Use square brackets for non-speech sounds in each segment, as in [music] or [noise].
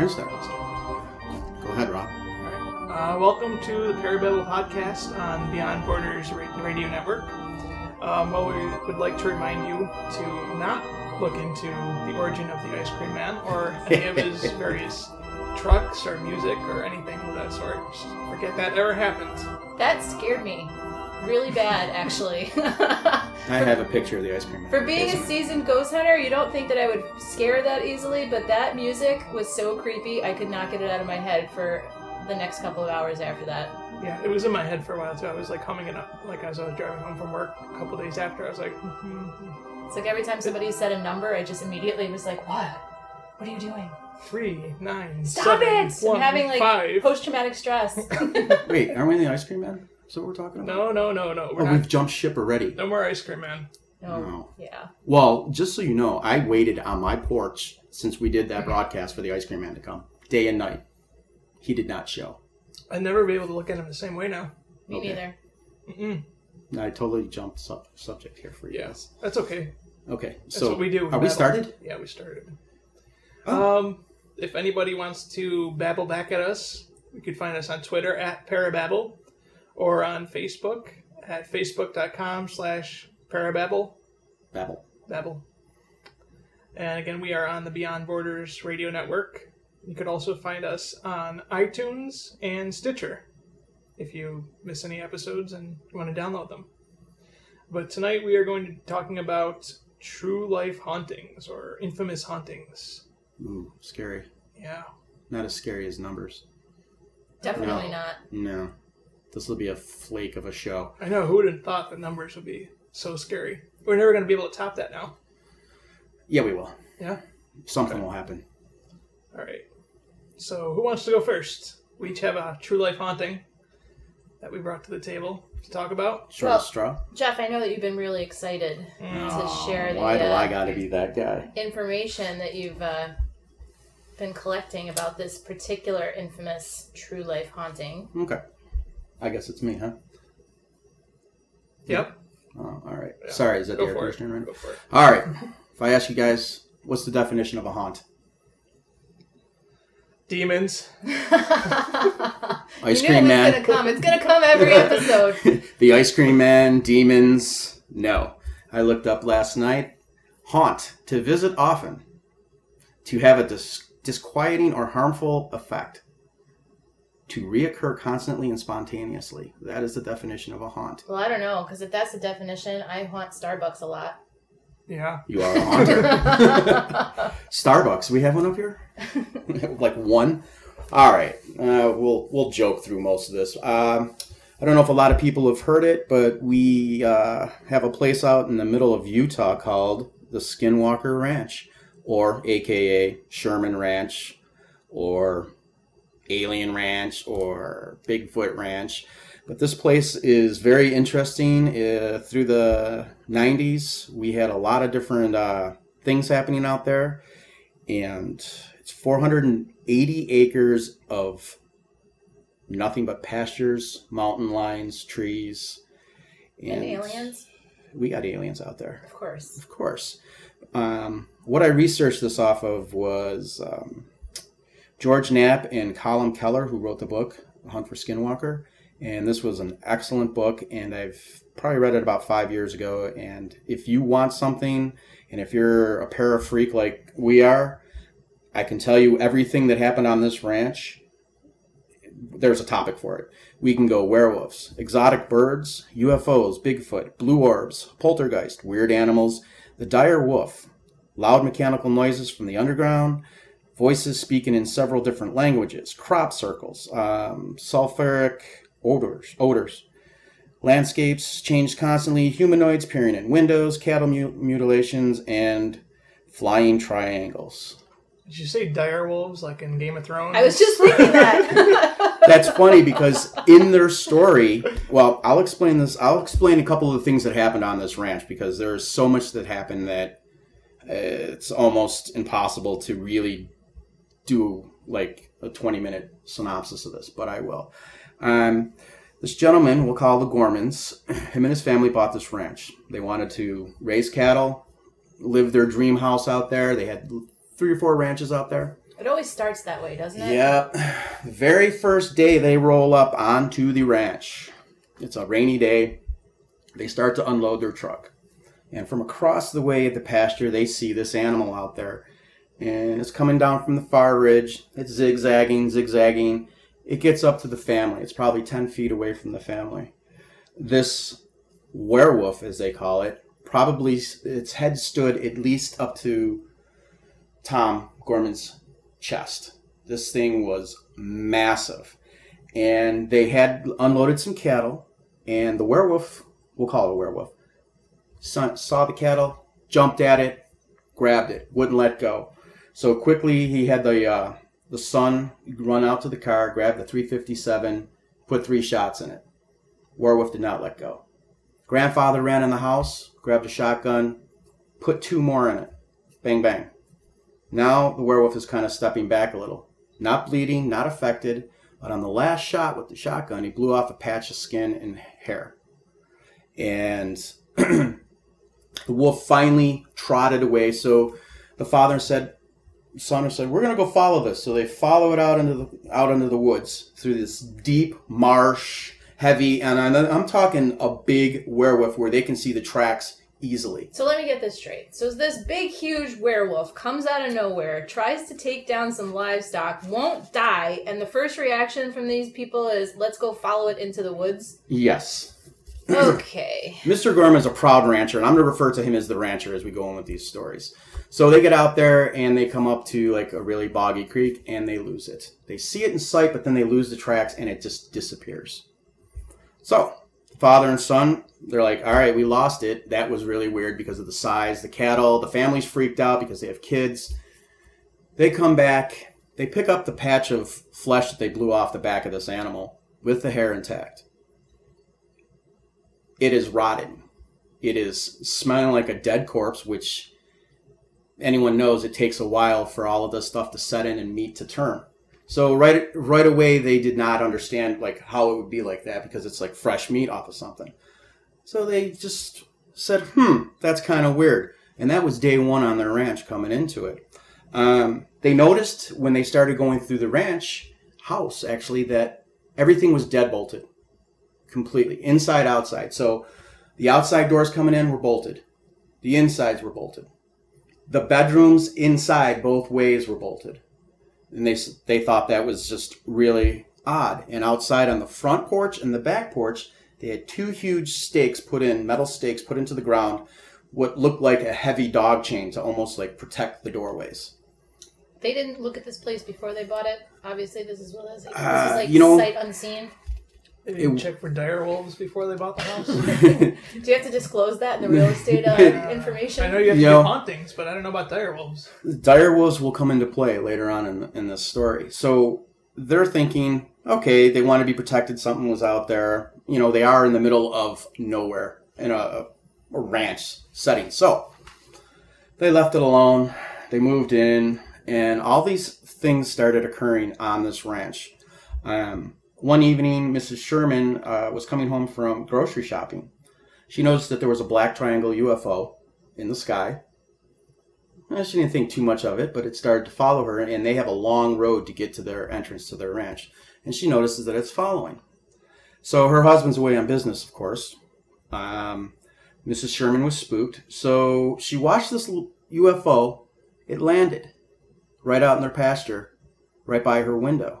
gonna start. Go ahead, Rob. Uh, welcome to the Parababble podcast on Beyond Borders Radio Network. Um, well, we would like to remind you to not look into the origin of the Ice Cream Man or any of his [laughs] various trucks or music or anything of that sort. Just forget that ever happened. That scared me really bad, [laughs] actually. [laughs] I have a picture of the ice cream man. For being a seasoned ghost hunter, you don't think that I would scare that easily, but that music was so creepy, I could not get it out of my head for the next couple of hours after that. Yeah, it was in my head for a while too. I was like humming it up, like as I was driving home from work a couple days after. I was like, mm-hmm. It's like every time somebody said a number, I just immediately was like, what? What are you doing? three, nine, Stop seven, it! one, I'm having like five. post traumatic stress. [laughs] Wait, aren't we in the ice cream man? Is that what we're talking about? No, no, no, no. We're Oh, not. we've jumped ship already. No more ice cream man. no. No. Yeah. Well, just so you know, I waited on my porch since we did that broadcast for the ice cream man to come, day and night. He did not show. I'd never be able to look at him the same way now. Me Okay. neither. Mm-mm. I totally jumped sub- subject here for you. Yes, that's okay. Okay, That's so what we do. are we babble. started? Yeah, we started. Oh. Um, if anybody wants to babble back at us, you could find us on Twitter at Parababble or on Facebook at facebook.com slash Parababble. Babble. Babble. And again, we are on the Beyond Borders Radio Network. You could also find us on iTunes and Stitcher if you miss any episodes and you want to download them. But tonight we are going to be talking about true life hauntings or infamous hauntings. Ooh, scary. Yeah. Not as scary as numbers. Definitely No. not. No. This will be a flake of a show. I know who would have thought the numbers would be so scary. We're never going to be able to top that now. Yeah, we will. Yeah? Something Okay. will happen. All right. So, who wants to go first? We each have a true life haunting that we brought to the table to talk about. Short Well- straw. Jeff, I know that you've been really excited to share the Why do uh, I gotta be that guy? information that you've uh, been collecting about this particular infamous true life haunting. Okay. I guess it's me, huh? Yep. Oh, all right. Yeah. Sorry, is that the Go air conditioner? Right? Go for it. All right. If I ask you guys, what's the definition of a haunt? Demons. [laughs] Ice you cream knew it man. was gonna come. It's gonna come every [laughs] episode. [laughs] the ice cream man, demons. No. I looked up last night. Haunt, to visit often, to have a dis- disquieting or harmful effect, to reoccur constantly and spontaneously. That is the definition of a haunt. well, I don't know, because if that's the definition, I haunt Starbucks a lot. Yeah. You are a haunter. [laughs] Starbucks, we have one up here? [laughs] like one? All right. Uh, we'll we'll joke through most of this. Um, I don't know if a lot of people have heard it, but we uh, have a place out in the middle of Utah called the Skinwalker Ranch, or AKA Sherman Ranch, or Alien Ranch, or Bigfoot Ranch. But this place is very interesting. Uh, through the 90s, we had a lot of different uh, things happening out there. And it's 480 acres of nothing but pastures, mountain lines, trees. And aliens, We got aliens out there. of course. Of course. Um, what I researched this off of was um, George Knapp and Colin Keller, who wrote the book, Hunt for Skinwalker. And this was an excellent book, and I've probably read it about five years ago. And if you want something, and if you're a para freak like we are, I can tell you everything that happened on this ranch. There's a topic for it. We can go werewolves, exotic birds, UFOs, Bigfoot, blue orbs, poltergeist, weird animals, the dire wolf, loud mechanical noises from the underground, voices speaking in several different languages, crop circles, um, sulfuric odors, odors, landscapes change constantly, humanoids peering in windows, cattle mu- mutilations, and flying triangles. Did you say dire wolves like in Game of Thrones? I was just thinking that. [laughs] That's funny because in their story, well, I'll explain this. I'll explain a couple of the things that happened on this ranch because there's so much that happened that uh, it's almost impossible to really do like a 20 minute synopsis of this, but I will. Um, this gentleman, we'll call the Gormans, [clears throat] him and his family bought this ranch. They wanted to raise cattle, live their dream house out there. They had three or four ranches out there. It always starts that way, doesn't it? Yep. Very first day they roll up onto the ranch. It's a rainy day. They start to unload their truck. And from across the way at the pasture, they see this animal out there. And it's coming down from the far ridge. It's zigzagging, zigzagging. It gets up to the family. It's probably 10 feet away from the family. This werewolf, as they call it, probably its head stood at least up to Tom Gorman's chest. This thing was massive. And they had unloaded some cattle, and the werewolf, we'll call it a werewolf, saw the cattle, jumped at it, grabbed it, wouldn't let go. So quickly he had the uh, the son run out to the car, grab the 357, put three shots in it. Werewolf did not let go. Grandfather ran in the house, grabbed a shotgun, put two more in it. Bang, bang. Now the werewolf is kind of stepping back a little. Not bleeding, not affected, but on the last shot with the shotgun, he blew off a patch of skin and hair. And [clears throat] the wolf finally trotted away. So the father said, son said, "We're going to go follow this." So they follow it out into the out into the woods through this deep marsh, heavy, and I'm talking a big werewolf where they can see the tracks easily. So let me get this straight. So this big, huge werewolf comes out of nowhere, tries to take down some livestock, won't die, and the first reaction from these people is, "Let's go follow it into the woods." Yes. Okay. [clears throat] Mr. Gorman is a proud rancher, and I'm going to refer to him as the rancher as we go on with these stories. So they get out there and they come up to like a really boggy creek and they lose it. They see it in sight, but then they lose the tracks and it just disappears. So father and son, they're like, all right, we lost it. That was really weird because of the size, the cattle, the family's freaked out because they have kids. They come back, they pick up the patch of flesh that they blew off the back of this animal with the hair intact. It is rotting. It is smelling like a dead corpse, which anyone knows it takes a while for all of this stuff to set in and meat to turn. So right right away they did not understand like how it would be like that because it's like fresh meat off of something. So they just said, "Hmm, that's kind of weird." And that was day one on their ranch coming into it. Um, they noticed when they started going through the ranch house actually that everything was dead bolted completely, inside outside. So the outside doors coming in were bolted, the insides were bolted the bedrooms inside both ways were bolted. And they, they thought that was just really odd. And outside on the front porch and the back porch, they had two huge stakes put in, metal stakes put into the ground, what looked like a heavy dog chain to almost like protect the doorways. They didn't look at this place before they bought it. Obviously, this is what this is Uh, like you know- sight unseen. They didn't It- check for dire wolves before they bought the house. [laughs] Do you have to disclose that in the real estate uh, [laughs] information? I know you have to Yo. do hauntings, but I don't know about dire wolves. dire wolves will come into play later on in, in this story. So they're thinking, okay, they want to be protected. Something was out there. You know, they are in the middle of nowhere in a, a ranch setting. So they left it alone. They moved in, and all these things started occurring on this ranch. Um, one evening, Mrs. Sherman uh, was coming home from grocery shopping. She noticed that there was a black triangle UFO in the sky. Well, she didn't think too much of it, but it started to follow her, and they have a long road to get to their entrance to their ranch. And she notices that it's following. So her husband's away on business, of course. Um, Mrs. Sherman was spooked, so she watched this UFO. It landed right out in their pasture, right by her window.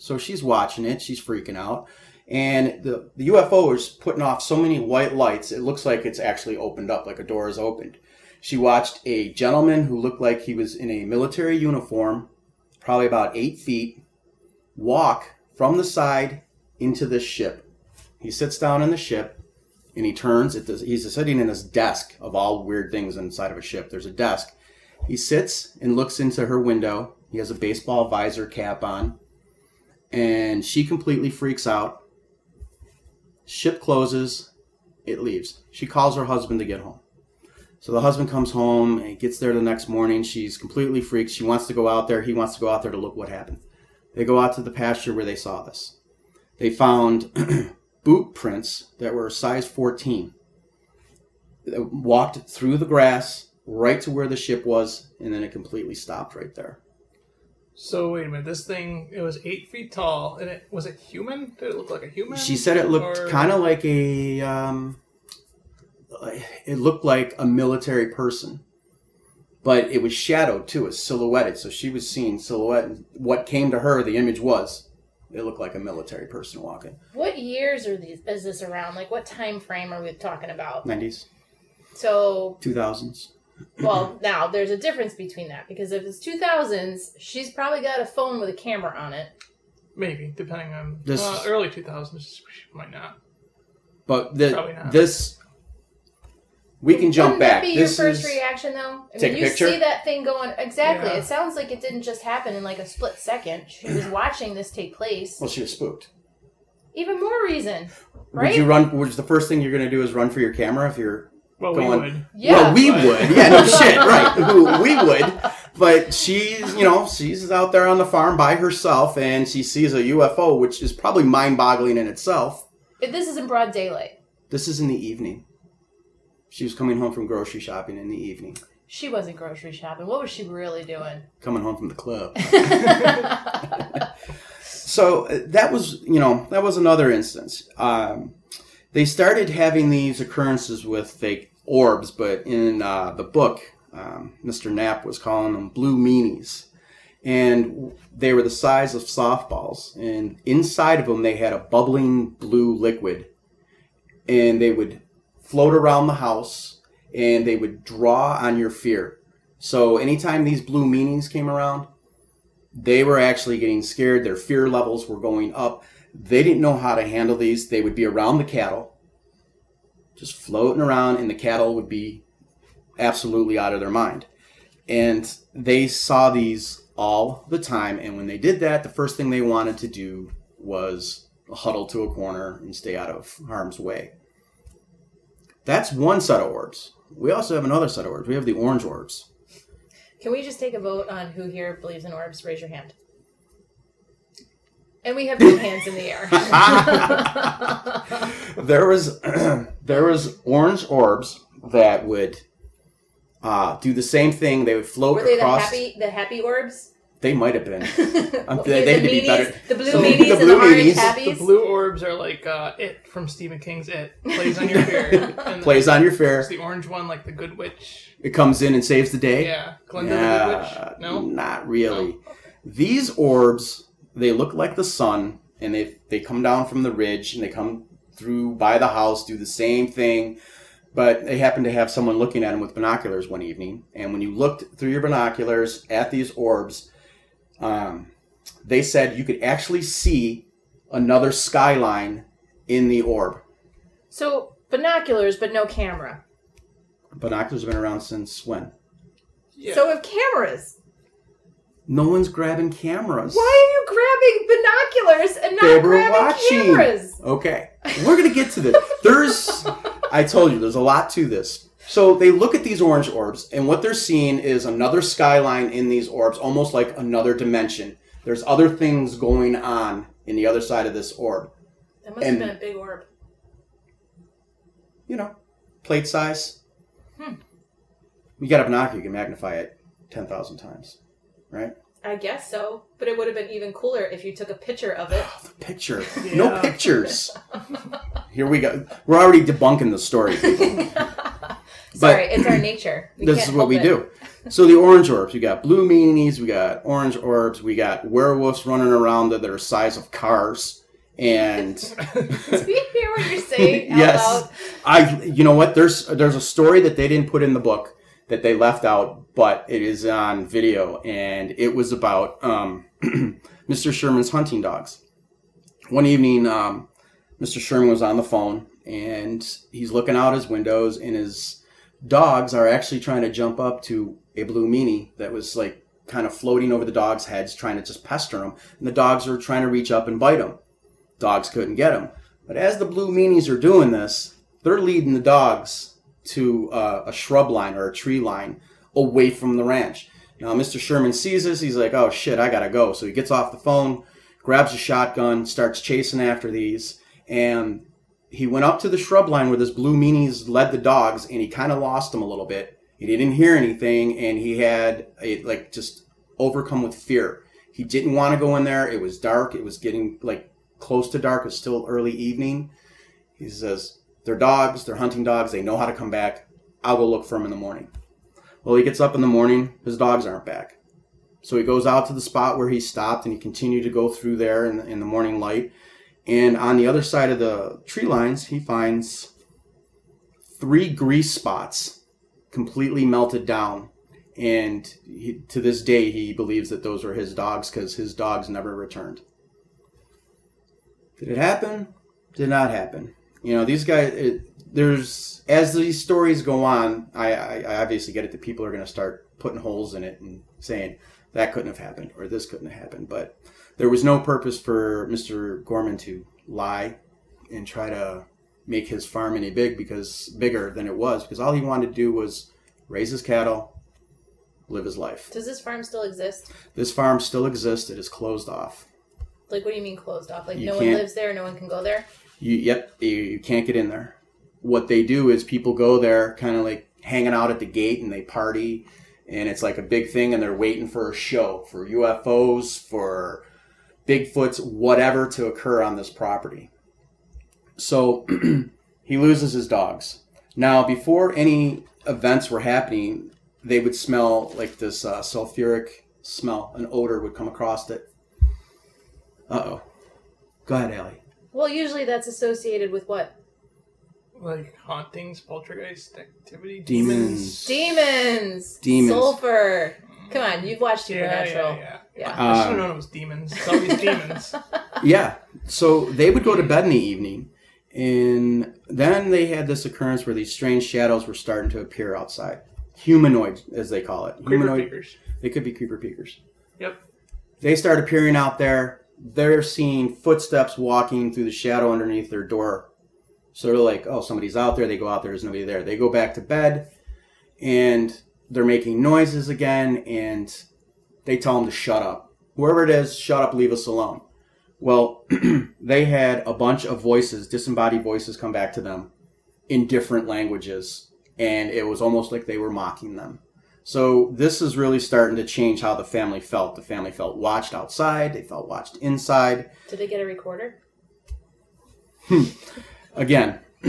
So she's watching it. She's freaking out. And the, the UFO is putting off so many white lights, it looks like it's actually opened up, like a door is opened. She watched a gentleman who looked like he was in a military uniform, probably about eight feet, walk from the side into this ship. He sits down in the ship and he turns. Does, he's sitting in his desk of all weird things inside of a ship. There's a desk. He sits and looks into her window. He has a baseball visor cap on. And she completely freaks out. Ship closes. It leaves. She calls her husband to get home. So the husband comes home and gets there the next morning. She's completely freaked. She wants to go out there. He wants to go out there to look what happened. They go out to the pasture where they saw this. They found [clears throat] boot prints that were size 14. That walked through the grass right to where the ship was, and then it completely stopped right there. So wait a minute. This thing it was eight feet tall, and it was it human? Did it look like a human? She said it looked Or- kind of like a. Um, it looked like a military person, but it was shadowed too. It's silhouetted, so she was seeing silhouette. What came to her, the image was, it looked like a military person walking. What years are these? Is this around? Like, what time frame are we talking about? Nineties, So, two thousands. Well, now there's a difference between that because if it's 2000s, she's probably got a phone with a camera on it. maybe depending on This- well, early two thousands. she Might not. But the, not. this, we can jump Wouldn't back. that be this your first is reaction, though? I Take a mean, you picture? see that thing going exactly. Yeah. It sounds like it didn't just happen in like a split second. She was [clears throat] watching this take place. well, she was spooked. Even more reason, right? Would you run? Which the first thing you're going to do is run for your camera if you're Well, Go we would. yeah. Well, we But- would. Yeah, no [laughs] shit, right. We would. But she's, you know, she's out there on the farm by herself and she sees a UFO, which is probably mind boggling in itself. If this is in broad daylight. This is in the evening. She was coming home from grocery shopping in the evening, She wasn't grocery shopping. What was she really doing? coming home from the club. [laughs] [laughs] So uh, that was, you know, that was another instance. Um, they started having these occurrences with fake orbs, but in uh, the book, um, Mr. Knapp was calling them blue meanies. And they were the size of softballs. And inside of them, they had a bubbling blue liquid. And they would float around the house and they would draw on your fear. So anytime these blue meanies came around, they were actually getting scared. Their fear levels were going up. They didn't know how to handle these. They would be around the cattle, just floating around, and the cattle would be absolutely out of their mind. And they saw these all the time. And when they did that, the first thing they wanted to do was huddle to a corner and stay out of harm's way. That's one set of orbs. We also have another set of orbs. We have the orange orbs. Can we just take a vote on who here believes in orbs? Raise your hand. And we have two hands in the air. [laughs] there was [clears throat] there was orange orbs that would uh, do the same thing. They would float Were they the happy the happy orbs? They might have been. [laughs] Okay, they the had to be better. The blue So, meanies the and blue the orange meanies- The blue orbs are like uh, it from Stephen King's It plays on your fear. [laughs] And Plays on your There's fear. the orange one, like the Good Witch. It comes in and saves the day. Yeah, Glenda the Good Witch. Yeah, No, not really. These orbs, they look like the sun, and they they come down from the ridge, and they come through by the house, do the same thing. But they happen to have someone looking at them with binoculars one evening, and when you looked through your binoculars at these orbs, um, they said you could actually see another skyline in the orb. So binoculars, but no camera. Binoculars have been around since when? Yeah. So if cameras, No one's grabbing cameras. why are you grabbing binoculars and not They were grabbing watching. cameras? Okay, we're gonna get to this. There's, [laughs] I told you, there's a lot to this. So they look at these orange orbs, and what they're seeing is another skyline in these orbs, almost like another dimension. There's other things going on in the other side of this orb. That must And- have been a big orb. You know, plate size. Hmm. You got a binocular, you can magnify it ten thousand times, right? I guess so, but it would have been even cooler if you took a picture of it. [gasps] The picture, no pictures. Here we go. We're already debunking the story. people. [laughs] Sorry, it's our nature. [clears throat] We this is what we it. do. So the orange orbs, we got blue meanies, we got orange orbs, we got werewolves running around that are size of cars, and Do you hear what you're saying [laughs] yes, loud? I. You know what? There's there's a story that they didn't put in the book that they left out, but it is on video, and it was about um, [clears throat] Mr. Sherman's hunting dogs. One evening, um, Mr. Sherman was on the phone, and he's looking out his windows, and his dogs are actually trying to jump up to a blue meanie that was like kind of floating over the dogs' heads, trying to just pester them. And the dogs are trying to reach up and bite them. Dogs couldn't get them. But as the blue meanies are doing this, they're leading the dogs to uh, a shrub line or a tree line away from the ranch. Now, Mr. Sherman sees this. He's like, oh shit, I gotta go. So he gets off the phone, grabs a shotgun, starts chasing after these, and he went up to the shrub line where this blue meanies led the dogs, and he kind of lost them a little bit. He didn't hear anything, and he had a, like just overcome with fear. He didn't want to go in there. It was dark. It was getting like close to dark. It was still early evening. He says, They're dogs. They're hunting dogs. They know how to come back. I'll go look for them in the morning. Well, he gets up in the morning. His dogs aren't back. So he goes out to the spot where he stopped and he continued to go through there in the, in the morning light. And on the other side of the tree lines, he finds three grease spots completely melted down. And he, to this day, he believes that those were his dogs because his dogs never returned. Did it happen? Did not happen. You know, these guys, it, there's, as these stories go on, I, I, I obviously get it that people are going to start putting holes in it and saying that couldn't have happened or this couldn't have happened. But there was no purpose for Mr. Gorman to lie and try to make his farm any big because bigger than it was because all he wanted to do was raise his cattle, live his life. Does this farm still exist? This farm still exists. It is closed off. Like, what do you mean closed off? Like, You no one lives there, no one can go there? You, yep, you, you can't get in there. What they do is people go there, kind of like hanging out at the gate, and they party, and it's like a big thing, and they're waiting for a show for UFOs, for Bigfoots, whatever to occur on this property. So [clears throat] he loses his dogs. Now, before any events were happening, they would smell like this uh, sulfuric smell, an odor would come across it. Uh oh. Go ahead, Allie. Well, usually that's associated with what? Like hauntings, poltergeist activity, Demons. Demons! Demons. Sulfur! Come on, you've watched Yeah, Supernatural. yeah, yeah. Yeah. I should have Um, known it was demons. It's always demons. [laughs] Yeah. So they would go to bed in the evening, and then they had this occurrence where these strange shadows were starting to appear outside. Humanoid, as they call it. Creeper Humanoid. peekers. They could be creeper peekers. Yep. They start appearing out there. They're seeing footsteps walking through the shadow underneath their door. So they're like, oh, somebody's out there. They go out there. There's nobody there. They go back to bed, and they're making noises again, and they tell them to shut up. Whoever it is, shut up, leave us alone. Well, [clears throat] they had a bunch of voices, disembodied voices, come back to them in different languages, and it was almost like they were mocking them. So this is really starting to change how the family felt. The family felt watched outside, they felt watched inside. Did they get a recorder? Hmm. Again, [clears throat]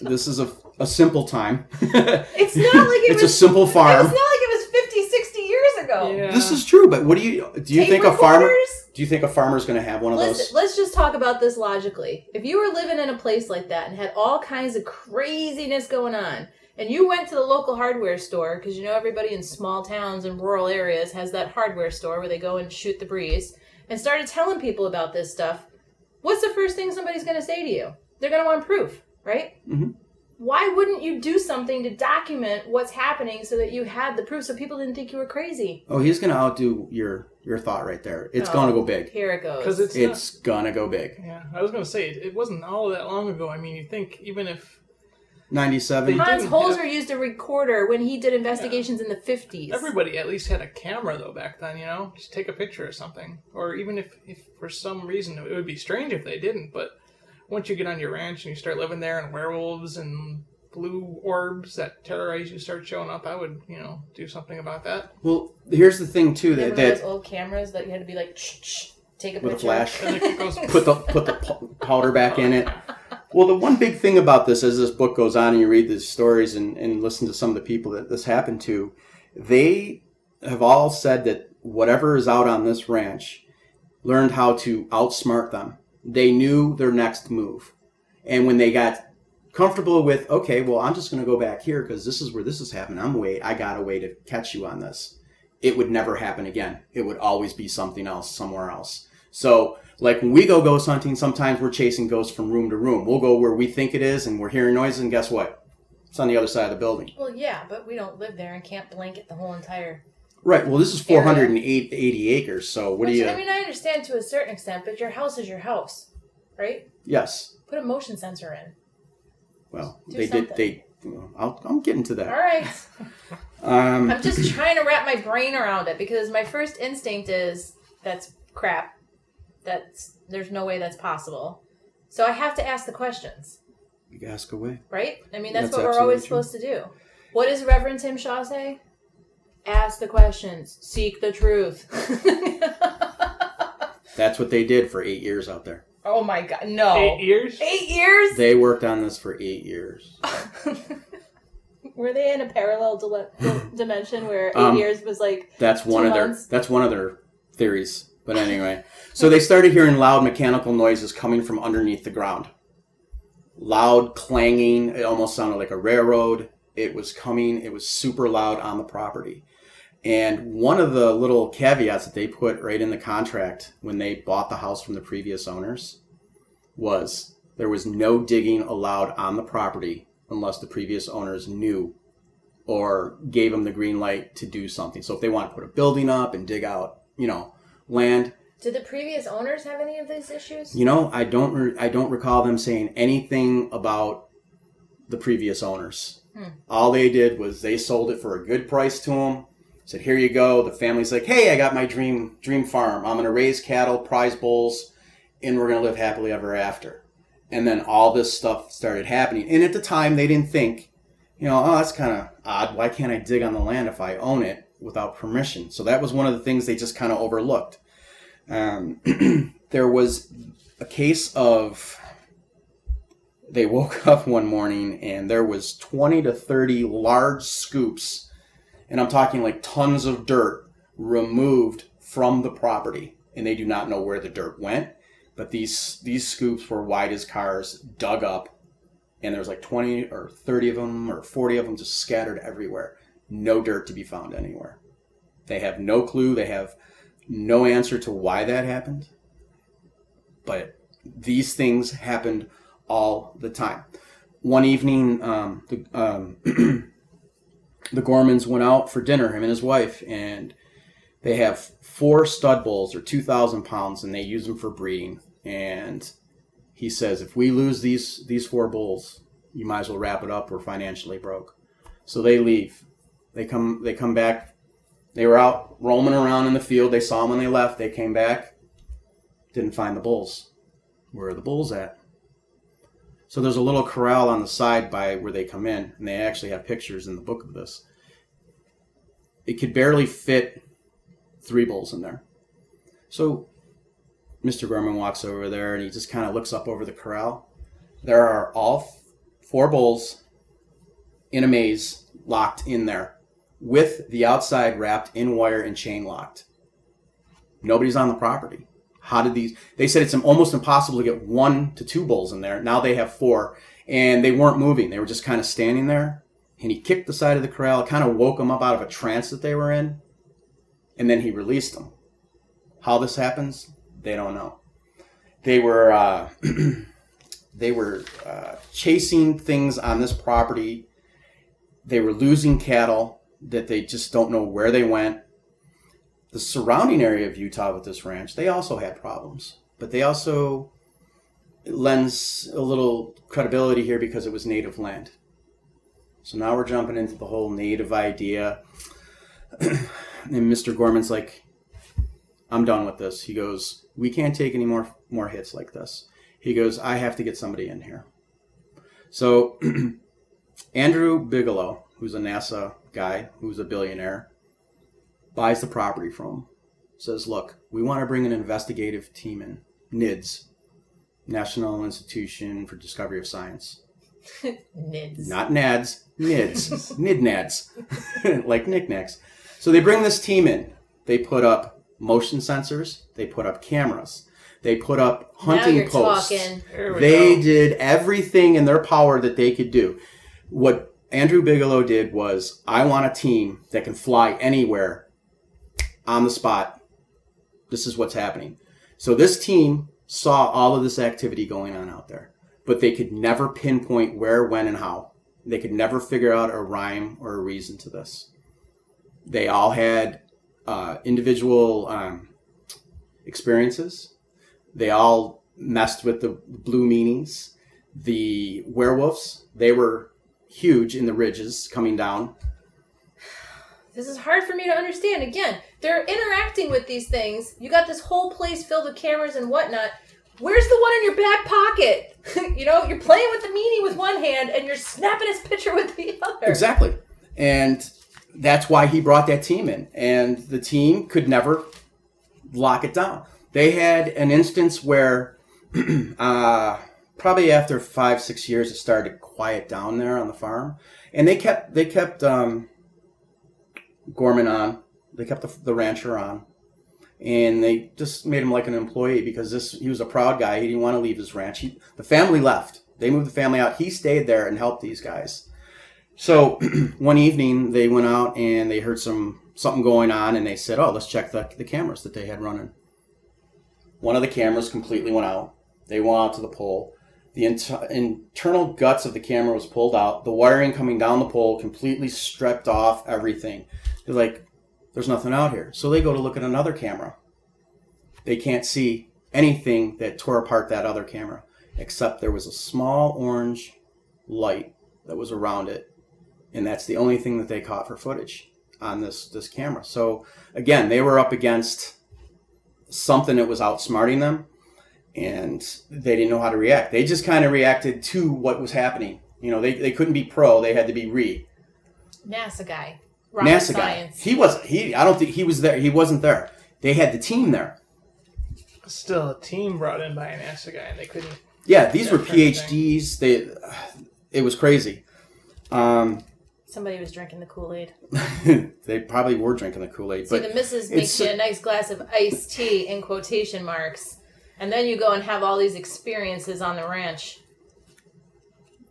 this is a, a simple time. [laughs] It's not like it it's a was. simple It's not like it was 50, 60 years ago. Yeah. This is true, but what do you do? You Tape think a farmer? Do you think a farmer's going to have one of Let's, those? let's just talk about this logically. If you were living in a place like that and had all kinds of craziness going on, and you went to the local hardware store, because you know everybody in small towns and rural areas has that hardware store where they go and shoot the breeze, and started telling people about this stuff, what's the first thing somebody's going to say to you? They're going to want proof, right? Mhm. Why wouldn't you do something to document what's happening so that you had the proof so people didn't think you were crazy? Oh, he's going to outdo your your thought right there. It's Oh. going to go big. Here it goes. Because it's, It's going to go big. yeah. I was gonna say it, it wasn't all that long ago. I mean, you think even if Ninety-seven. Hans Holzer have- used a recorder when he did investigations in the 50s. everybody at least had a camera though back then, you know, just take a picture or something, or even if, if for some reason it would be strange if they didn't. But once you get on your ranch and you start living there, and werewolves and blue orbs that terrorize you start showing up, I would you know do something about that. Well, here's the thing too Remember that, those that old cameras that you had to be like, shh, shh, take a with a picture? flash, And it goes put the put the powder back in it. [laughs] Oh, Well, the one big thing about this, as this book goes on and you read these stories and, and listen to some of the people that this happened to, they have all said that whatever is out on this ranch learned how to outsmart them. They knew their next move. And when they got comfortable with, okay, well, I'm just going to go back here because this is where this is happening. I'm wait, I got a way to catch you on this. It would never happen again. It would always be something else somewhere else. So, like when we go ghost hunting, sometimes we're chasing ghosts from room to room. We'll go where we think it is, and we're hearing noises, and guess what? It's on the other side of the building. Well, yeah, but we don't live there and can't blanket the whole entire. Right. Well, this is Area. 480 acres. So what do you? I mean, I understand to a certain extent, but your house is your house, right? yes. Put a motion sensor in. Well, Do they something. did. They. I'll, I'm getting to that. All right. [laughs] Um, I'm just [clears throat] trying to wrap my brain around it because my first instinct is that's crap. That's there's no way that's possible. So I have to ask the questions, you ask away. right? I mean, that's, That's what we're always absolutely supposed to do. What does Reverend Tim Shaw say? Ask the questions, seek the truth. [laughs] That's what they did for eight years out there. Oh my god, no. Eight years. Eight years? They worked on this for eight years. [laughs] Were they in a parallel dile- dimension where eight Um, years was like That's one Two of their that's one of their theories. But anyway, so they started hearing loud mechanical noises coming from underneath the ground. Loud clanging. It almost sounded like a railroad. It was coming. It was super loud on the property. And one of the little caveats that they put right in the contract when they bought the house from the previous owners was there was no digging allowed on the property unless the previous owners knew or gave them the green light to do something. So if they want to put a building up and dig out, you know, land, Did the previous owners have any of these issues? you know, I don't re- I don't recall them saying anything about the previous owners. Hmm. All they did was they sold it for a good price to them. Said, "Here you go." The family's like, "Hey, I got my dream dream farm. I'm going to raise cattle, prize bulls, and we're going to live happily ever after." And then all this stuff started happening. And at the time, they didn't think, you know, oh, that's kind of odd. Why can't I dig on the land if I own it without permission? So that was one of the things they just kind of overlooked. Um, [clears throat] there was a case of they woke [laughs] up one morning and there was 20 to 30 large scoops and i'm talking like tons of dirt removed from the property and they do not know where the dirt went but these these scoops were wide as cars dug up and there was like 20 or 30 of them or 40 of them just scattered everywhere no dirt to be found anywhere they have no clue they have no answer to why that happened but these things happened all the time. One evening, um, the um, [clears throat] the Gormans went out for dinner, him and his wife, and they have four stud bulls, or two thousand pounds, and they use them for breeding. And he says, if we lose these these four bulls, you might as well wrap it up. We're financially broke. So they leave. They come. They come back. They were out roaming around in the field. They saw them when they left. They came back. Didn't find the bulls. Where are the bulls at? So there's a little corral on the side by where they come in, and they actually have pictures in the book of this. It could barely fit three bulls in there. So Mr. Gorman walks over there and he just kind of looks up over the corral. There are all four bulls in a maze locked in there with the outside wrapped in wire and chain locked. Nobody's on the property. How did these? They said it's almost impossible to get one to two bulls in there. Now they have four, and they weren't moving. They were just kind of standing there. And he kicked the side of the corral, kind of woke them up out of a trance that they were in, and then he released them. How this happens, they don't know. They were uh, [clears throat] they were uh, chasing things on this property. They were losing cattle that they just don't know where they went the surrounding area of Utah with this ranch, they also had problems, but they also lends a little credibility here because it was native land. So now we're jumping into the whole native idea. [clears throat] and Mr. Gorman's like, I'm done with this. He goes, We can't take any more more hits like this. He goes, I have to get somebody in here. So [clears throat] Andrew Bigelow, who's a NASA guy, who's a billionaire, buys the property from him. Says, look, we want to bring an investigative team in, NIDS, National Institution for Discovery of Science. [laughs] Nids. Not NADS, NIDS, [laughs] NIDNADS, [laughs] like knickknacks. So they bring this team in. They put up motion sensors, they put up cameras, they put up hunting posts. They go. did everything in their power that they could do. What Andrew Bigelow did was, I want a team that can fly anywhere on the spot. This is what's happening. So this team saw all of this activity going on out there, but they could never pinpoint where, when, and how. They could never figure out a rhyme or a reason to this. They all had uh, individual um, experiences. They all messed with the blue meanies. The werewolves, they were huge in the ridges coming down. This is hard for me to understand. Again, they're interacting with these things. You got this whole place filled with cameras and whatnot. Where's the one in your back pocket? [laughs] you know, you're playing with the meanie with one hand and you're snapping his picture with the other. Exactly. And that's why he brought that team in. And the team could never lock it down. They had an instance where, [clears throat] uh, probably after five six years, it started to quiet down there on the farm, and they kept they kept um, Gorman on. They kept the, the rancher on, and they just made him like an employee because this he was a proud guy. He didn't want to leave his ranch. He, the family left. They moved the family out. He stayed there and helped these guys. So [clears throat] one evening they went out and they heard some something going on, and they said, "Oh, let's check the the cameras that they had running." One of the cameras completely went out. They went out to the pole. The inter- internal guts of the camera was pulled out. The wiring coming down the pole completely stripped off everything. They're like, there's nothing out here. So they go to look at another camera. They can't see anything that tore apart that other camera, except there was a small orange light that was around it. And that's the only thing that they caught for footage on this, this camera. So again, they were up against something that was outsmarting them and they didn't know how to react. They just kind of reacted to what was happening. You know, they, they couldn't be pro, they had to be re. NASA guy. Rocket NASA science. guy. He was he I don't think he was there. He wasn't there. They had the team there. Still a team brought in by a NASA guy, and they couldn't. Yeah, these were That kind of PhDs. They it was crazy. Um, Somebody was drinking the Kool Aid. [laughs] they probably were drinking the Kool Aid, See, but the missus makes you a nice glass of iced tea in quotation marks, and then you go and have all these experiences on the ranch.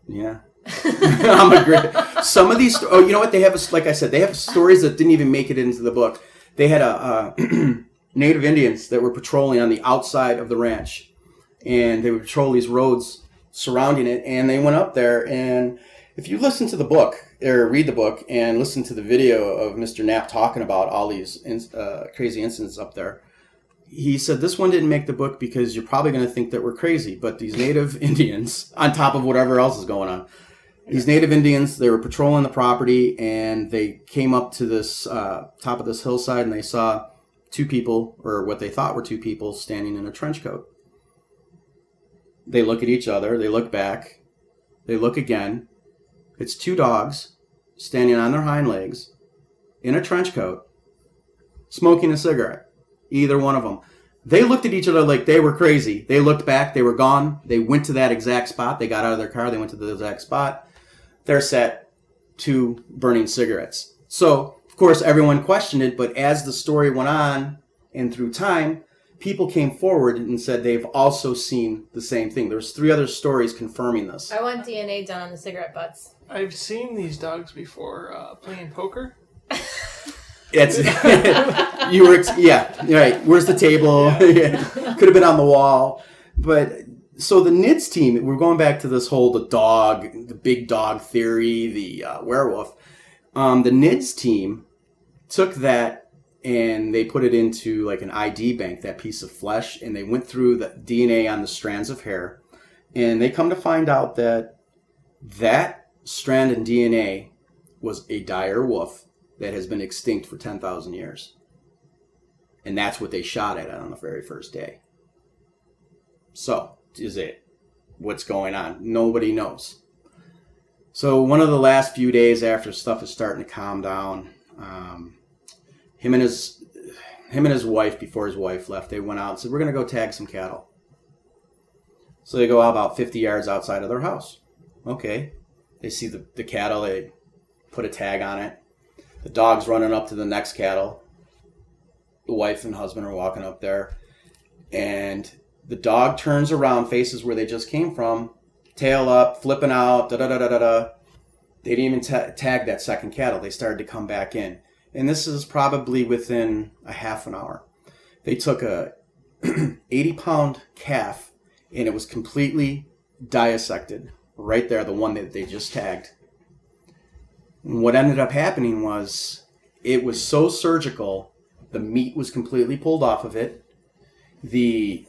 yeah. [laughs] [laughs] I'm a great. Some of these, oh, you know what? They have, a, like I said, they have stories that didn't even make it into the book. They had a uh, [clears throat] Native Indians that were patrolling on the outside of the ranch, and they would patrol these roads surrounding it. And they went up there, and if you listen to the book or read the book and listen to the video of Mr. Knapp talking about all these uh, crazy incidents up there, he said this one didn't make the book because you're probably going to think that we're crazy, but these Native [laughs] Indians, on top of whatever else is going on, these native Indians, they were patrolling the property and they came up to this uh, top of this hillside and they saw two people, or what they thought were two people, standing in a trench coat. They look at each other, they look back, they look again. It's two dogs standing on their hind legs in a trench coat, smoking a cigarette. Either one of them. They looked at each other like they were crazy. They looked back, they were gone. They went to that exact spot. They got out of their car, they went to the exact spot they're set to burning cigarettes. So, of course, everyone questioned it, but as the story went on and through time, people came forward and said they've also seen the same thing. There's three other stories confirming this. I want DNA done on the cigarette butts. I've seen these dogs before uh, playing poker. [laughs] It's [laughs] you were yeah right. Where's the table? [laughs] Could have been on the wall, but so the NIDS team. We're going back to this whole the dog, the big dog theory, the uh, werewolf. Um, the NIDS team took that and they put it into like an ID bank, that piece of flesh, and they went through the DNA on the strands of hair, and they come to find out that that strand in DNA was a dire wolf that has been extinct for 10,000 years. And that's what they shot at on the very first day. So, is it what's going on? Nobody knows. So, one of the last few days after stuff is starting to calm down, um, him and his him and his wife, before his wife left, they went out and said, "We're going to go tag some cattle." So they go out about 50 yards outside of their house. Okay, they see the, the cattle. They put a tag on it. The dog's running up to the next cattle. The wife and husband are walking up there, and the dog turns around, faces where they just came from, tail up, flipping out, da da da da da da. They didn't even ta- tag that second cattle. They started to come back in, and this is probably within a half an hour. They took a [clears throat] 80 pound calf, and it was completely dissected right there, the one that they just tagged. And what ended up happening was it was so surgical, the meat was completely pulled off of it. The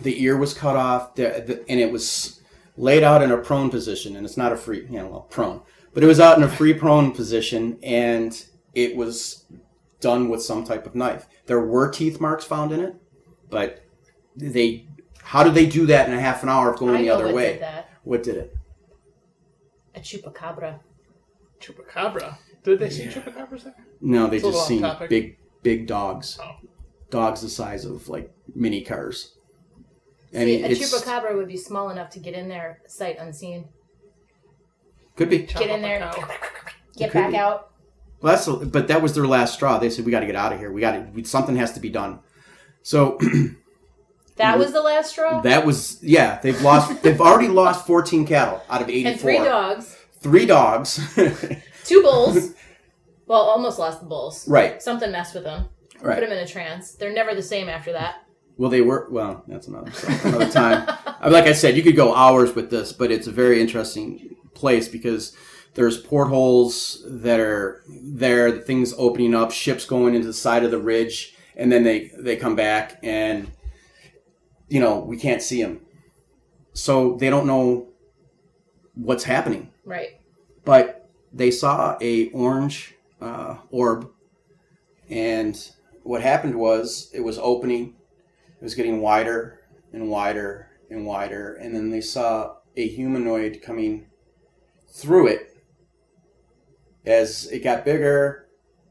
the ear was cut off, the, the, and it was laid out in a prone position. And it's not a free, you know, well, prone, but it was out in a free prone position, and it was done with some type of knife. There were teeth marks found in it, but they how did they do that in a half an hour of going I the other way? did. What did it? A chupacabra. Chupacabra. Did they see chupacabras there? No, they It's just seen topic. big big dogs. Oh. dogs the size of like mini cars. And See, a it's chupacabra would be small enough to get in there sight unseen. could be. Chop Get in there, cow. get back be. out. Well, that's but that was their last straw. They said we got to get out of here. We got to something has to be done. So [clears throat] That was the last straw. that was yeah. They've lost. they've already lost 14 cattle out of 84. and three dogs, Three dogs. [laughs] two bulls. well, almost lost the bulls. right. Something messed with them. Right. Put them in a trance. They're never the same after that. Well, they were. Well, that's another another time. Uh, like I said, you could go hours with this, but it's a very interesting place because there's portholes that are there, the things opening up, ships going into the side of the ridge, and then they they come back, and you know we can't see them, so they don't know what's happening. Right. But they saw a orange uh, orb, and what happened was it was opening. It was getting wider and wider and wider, and then they saw a humanoid coming through it. As it got bigger,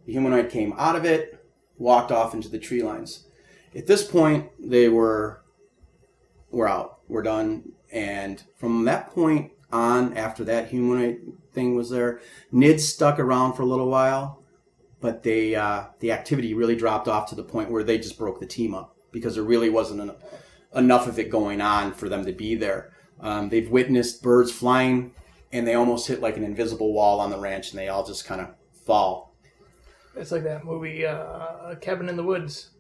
the humanoid came out of it, walked off into the tree lines. At this point, they were we're out, we're done, and from that point on, after that humanoid thing was there, Nid stuck around for a little while, but they uh, the activity really dropped off to the point where they just broke the team up because there really wasn't en- enough of it going on for them to be there. Um, they've witnessed birds flying, and they almost hit like an invisible wall on the ranch, and they all just kind of fall. It's like that movie, uh, Cabin in the Woods.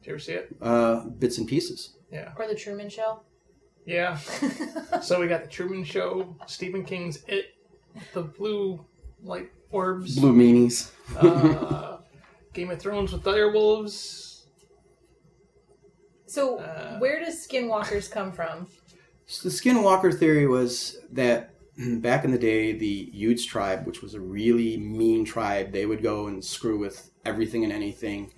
Did you ever see it? Uh, bits and pieces. Yeah. Or the Truman Show. Yeah. [laughs] so we got the Truman Show, Stephen King's It, the blue light orbs, Blue meanies. uh, Game of Thrones with direwolves. So, Uh, where does skinwalkers come from? So the skinwalker theory was that [clears throat] back in the day, the Utes tribe, which was a really mean tribe, they would go and screw with everything and anything,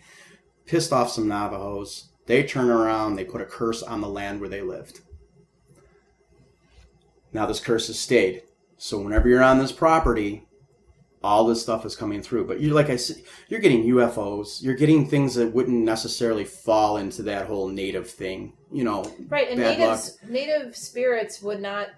pissed off some Navajos. They turn around, they put a curse on the land where they lived. Now this curse has stayed. So whenever you're on this property, all this stuff is coming through. But you're like I said, you're getting UFOs. You're getting things that wouldn't necessarily fall into that whole native thing. You know, Right, and bad native native spirits would not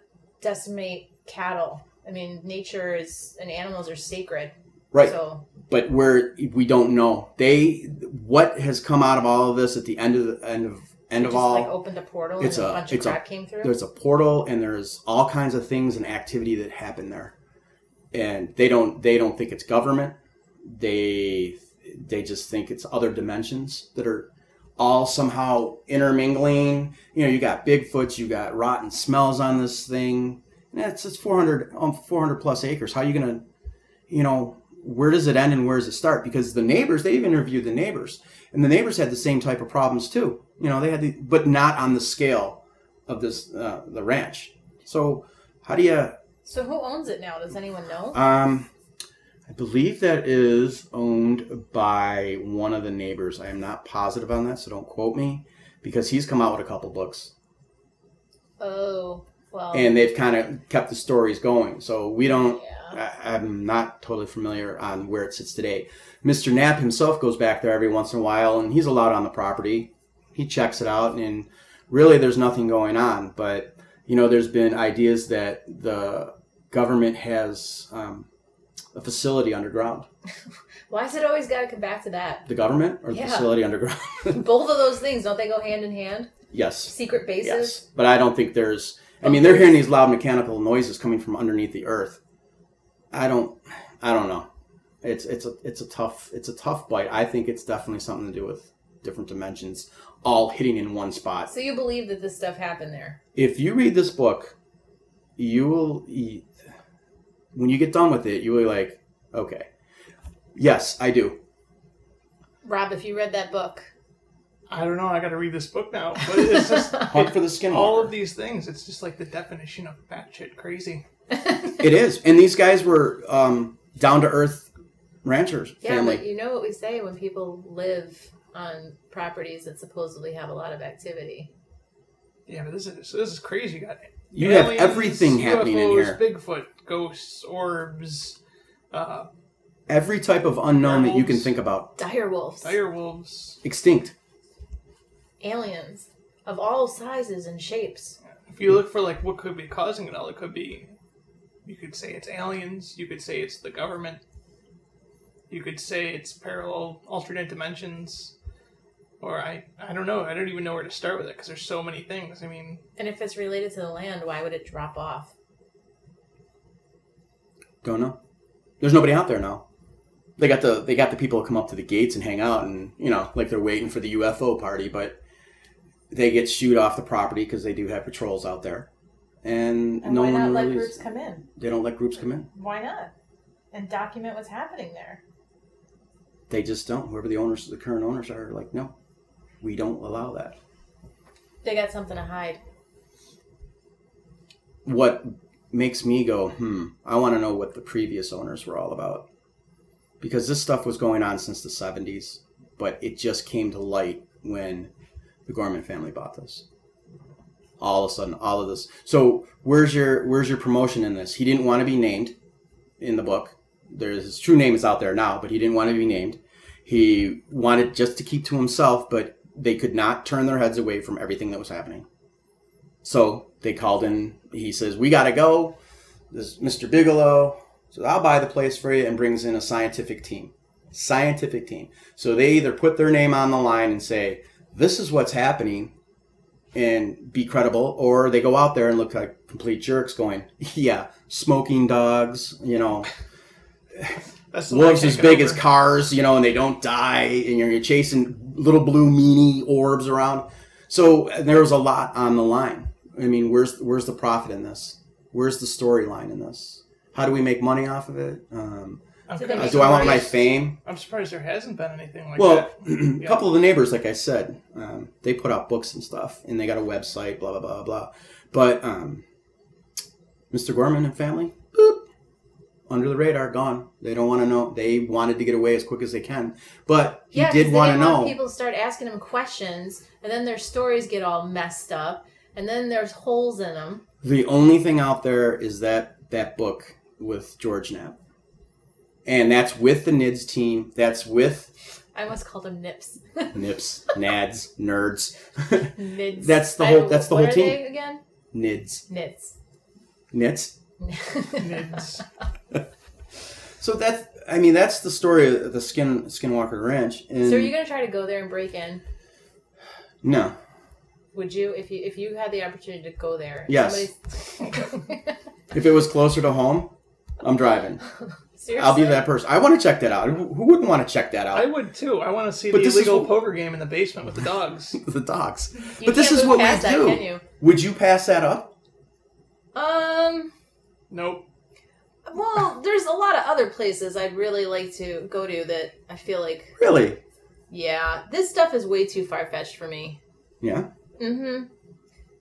decimate cattle. I mean, nature is and animals are sacred. right? So but where we don't know they what has come out of all of this at the end of the end of end of just all like opened a portal it's and a, a- bunch of it's a- came through. there's a portal and there's all kinds of things and activity that happen there. And they don't they don't think it's government. They they just think it's other dimensions that are all somehow intermingling. You know you got bigfoots you got rotten smells on this thing. And it's it's 400 um, 400 plus acres. How are you gonna you know where does it end and where does it start? Because the neighbors they even interviewed the neighbors. And the neighbors had the same type of problems too you know they had the, but not on the scale of this uh, the ranch so how do you so who owns it now? Does anyone know? um i believe that is owned by one of the neighbors i am not positive on that so don't quote me because he's come out with a couple books oh, well. and they've kind of kept the stories going so we don't yeah. I, I'm not totally familiar on where it sits today. Mr. Knapp himself goes back there every once in a while, and he's allowed on the property. He checks it out, and really, there's nothing going on. But you know, there's been ideas that the government has um, a facility underground. [laughs] Why is it always got to come back to that? The government or the facility underground? [laughs] Both of those things don't they go hand in hand? yes, Secret bases. yes. But I don't think there's. I mean, they're hearing these loud mechanical noises coming from underneath the earth. I don't. I don't know. It's it's a it's a tough it's a tough bite. I think it's definitely something to do with different dimensions all hitting in one spot. So you believe that this stuff happened there? If you read this book, you will when you get done with it, you will be like, okay, yes, I do. Rob, if you read that book, I don't know. I got to read this book now, but it's just [laughs] Hunt for the skin. all of these things. It's just like the definition of batshit crazy. [laughs] It is, and these guys were um, down to earth ranchers yeah, family. but you know what we say when people live on properties that supposedly have a lot of activity. Yeah, but this is this is crazy. You got You have aliens, everything happening in UFOs, here. Bigfoot, ghosts, orbs, uh, Every type of unknown that you can think about, Dire wolves, Dire wolves. extinct. aliens of all sizes and shapes. If you look for like what could be causing it all, it could be. You could say it's aliens. You could say it's the government. You could say it's parallel alternate dimensions. Or I, I don't know. I don't even know where to start with it because there's so many things. I mean, And if it's related to the land, why would it drop off? Don't know. There's nobody out there now. They got the they got the people come up to the gates and hang out, and you know, like they're waiting for the UFO party, but they get shooed off the property because they do have patrols out there, and, And no why one not let really. groups come in? They don't let groups come in. Why not? And document what's happening there. They just don't. Whoever the owners, the current owners are, like, no, we don't allow that. They got something to hide. What makes me go, hmm, I want to know what the previous owners were all about. Because this stuff was going on since the 70s, but it just came to light when the Gorman family bought this. All of a sudden, all of this. So where's your where's your promotion in this? He didn't want to be named in the book. There's his true name is out there now, but he didn't want to be named. He wanted just to keep to himself, but they could not turn their heads away from everything that was happening. So they called in. He says, "We got to go." This Mr. Bigelow says, "I'll buy the place for you," and brings in a scientific team. Scientific team. So they either put their name on the line and say, "This is what's happening," and be credible, or they go out there and look like complete jerks, going, "Yeah, smoking dogs, you know." [laughs] that's the one I wolves as big over. as cars, you know, and they don't die, and you're, you're chasing little blue meanie orbs around. So there was a lot on the line. I mean, where's where's the profit in this? Where's the storyline in this? How do we make money off of it? Um, I'm, So kinda they uh, do I want my fame? I'm surprised there hasn't been anything like Well, that. [clears throat] a couple of the neighbors, like I said, um, they put out books and stuff, and they got a website, blah blah blah blah. But um, Mr. Gorman and family, under the radar, gone. They don't want to know. They wanted to get away as quick as they can, but he yeah, did want to know. people start asking him questions, and then their stories get all messed up, and then there's holes in them. The only thing out there is that that book with George Knapp, and that's with the NIDS team. That's with I almost called them nips. [laughs] Nips, Nads, Nerds, Nids. [laughs] That's the whole- that's the whole team. again? Nids, NIDS. Nits. Nids. [laughs] So that's, I mean, that's the story of the Skin Skinwalker Ranch. And so are you gonna try to go there and break in? no, Would you, if you if you had the opportunity to go there? Yes. [laughs] if it was closer to home, I'm driving. [laughs] Seriously, I'll be that person. I want to check that out. Who who wouldn't want to check that out? I would too. I want to see But the this illegal what- poker game in the basement with the dogs. the dogs. You but this can't is move what we that, do. Can you? Would you pass that up? Um. Nope. Well, there's a lot of other places I'd really like to go to that I feel like, Really? yeah, this stuff is way too far fetched for me. Yeah. Mm-hmm.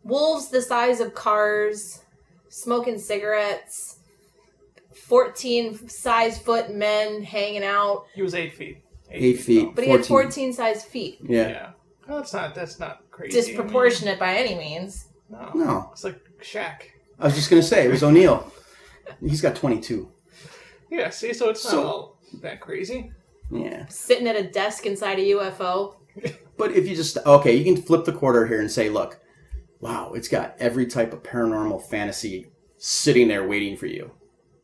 Wolves the size of cars, smoking cigarettes, fourteen size foot men hanging out, He was eight feet. Eight feet. but he had 14. size feet. Yeah. Yeah. Well, that's not. That's not crazy. I mean, Disproportionate by any means. no. No. It's like Shaq. I was just gonna say it was O'Neill. He's got 22. Yeah. See, so it's not all that crazy. Yeah. Sitting at a desk inside a UFO. But if you just okay, you can flip the quarter here and say, look, wow, it's got every type of paranormal fantasy sitting there waiting for you.